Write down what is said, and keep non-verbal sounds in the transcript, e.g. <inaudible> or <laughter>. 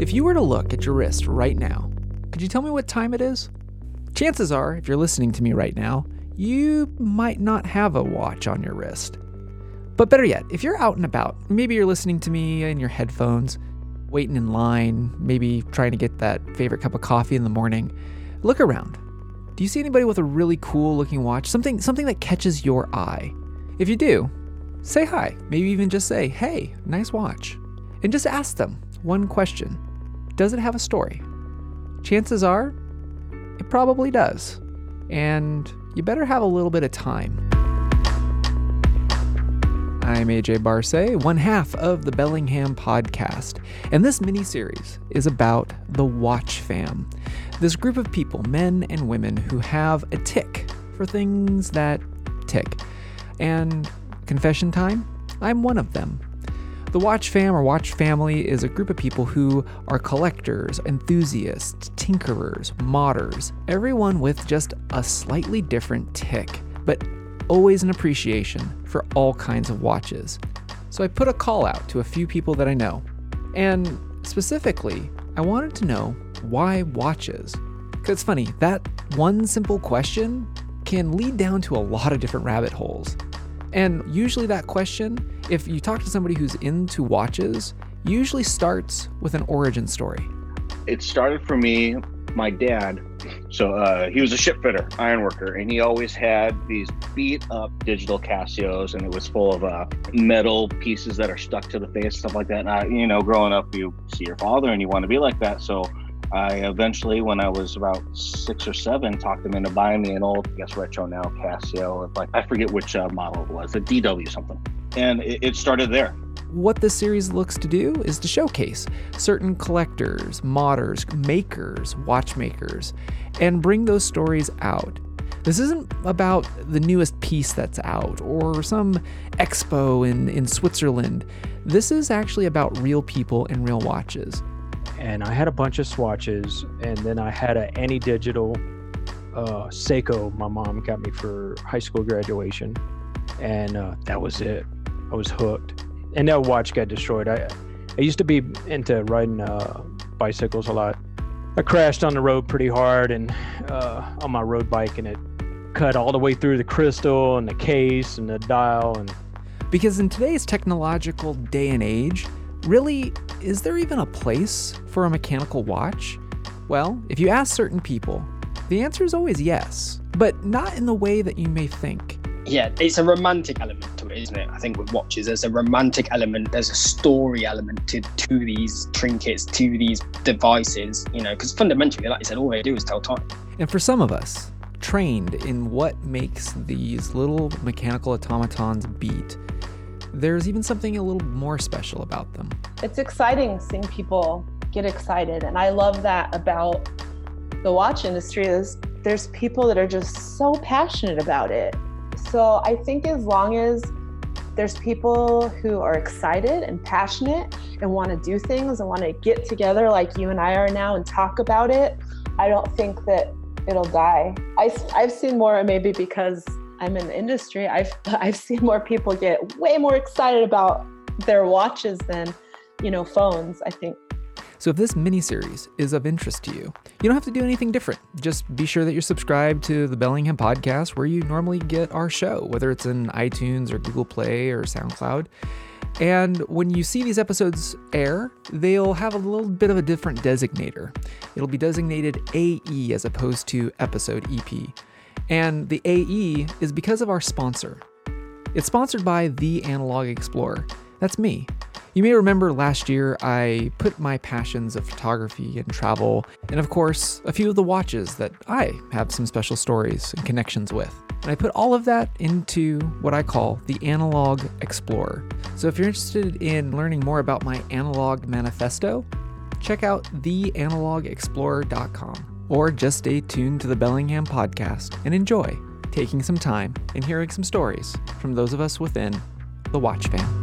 If you were to look at your wrist right now, could you tell me what time it is? Chances are, if you're listening to me right now, you might not have a watch on your wrist. But better yet, if you're out and about, maybe you're listening to me in your headphones, waiting in line, maybe trying to get that favorite cup of coffee in the morning, look around. Do you see anybody with a really cool looking watch? Something something that catches your eye? If you do, say hi. Maybe even just say, "Hey, nice watch." And just ask them one question. Does it have a story? Chances are it probably does. And you better have a little bit of time. I'm AJ Barse, one half of the Bellingham podcast, and this mini series is about the Watch Fam. This group of people, men and women, who have a tick for things that tick. And confession time, I'm one of them. The Watch Fam or Watch Family is a group of people who are collectors, enthusiasts, tinkerers, modders, everyone with just a slightly different tick, but always an appreciation for all kinds of watches. So I put a call out to a few people that I know. And specifically, I wanted to know why watches? Because it's funny, that one simple question can lead down to a lot of different rabbit holes. And usually, that question, if you talk to somebody who's into watches, usually starts with an origin story. It started for me, my dad. So uh, he was a ship fitter, iron worker, and he always had these beat up digital Casios, and it was full of uh, metal pieces that are stuck to the face, stuff like that. And I, you know, growing up, you see your father and you want to be like that. So I eventually, when I was about six or seven, talked him into buying me an old, I guess retro now Casio. Like I forget which uh, model it was, a DW something, and it, it started there. What this series looks to do is to showcase certain collectors, modders, makers, watchmakers, and bring those stories out. This isn't about the newest piece that's out or some expo in, in Switzerland. This is actually about real people and real watches and I had a bunch of swatches, and then I had a Any Digital uh, Seiko. My mom got me for high school graduation, and uh, that was it. I was hooked, and that watch got destroyed. I I used to be into riding uh, bicycles a lot. I crashed on the road pretty hard, and uh, on my road bike, and it cut all the way through the crystal and the case and the dial and. Because in today's technological day and age, Really, is there even a place for a mechanical watch? Well, if you ask certain people, the answer is always yes, but not in the way that you may think. Yeah, it's a romantic element to it, isn't it? I think with watches, there's a romantic element, there's a story element to, to these trinkets, to these devices, you know, because fundamentally, like you said, all they do is tell time. And for some of us, trained in what makes these little mechanical automatons beat, there's even something a little more special about them. It's exciting seeing people get excited. And I love that about the watch industry is there's people that are just so passionate about it. So I think as long as there's people who are excited and passionate and want to do things and want to get together like you and I are now and talk about it, I don't think that it'll die. I, I've seen more maybe because I'm in the industry, I've <laughs> I've seen more people get way more excited about their watches than, you know, phones, I think. So if this mini series is of interest to you, you don't have to do anything different. Just be sure that you're subscribed to the Bellingham podcast where you normally get our show, whether it's in iTunes or Google Play or SoundCloud. And when you see these episodes air, they'll have a little bit of a different designator. It'll be designated AE as opposed to episode EP. And the AE is because of our sponsor. It's sponsored by The Analog Explorer. That's me. You may remember last year I put my passions of photography and travel, and of course, a few of the watches that I have some special stories and connections with. And I put all of that into what I call the Analog Explorer. So if you're interested in learning more about my analog manifesto, check out theanalogexplorer.com or just stay tuned to the Bellingham podcast and enjoy taking some time and hearing some stories from those of us within the Watch Fam.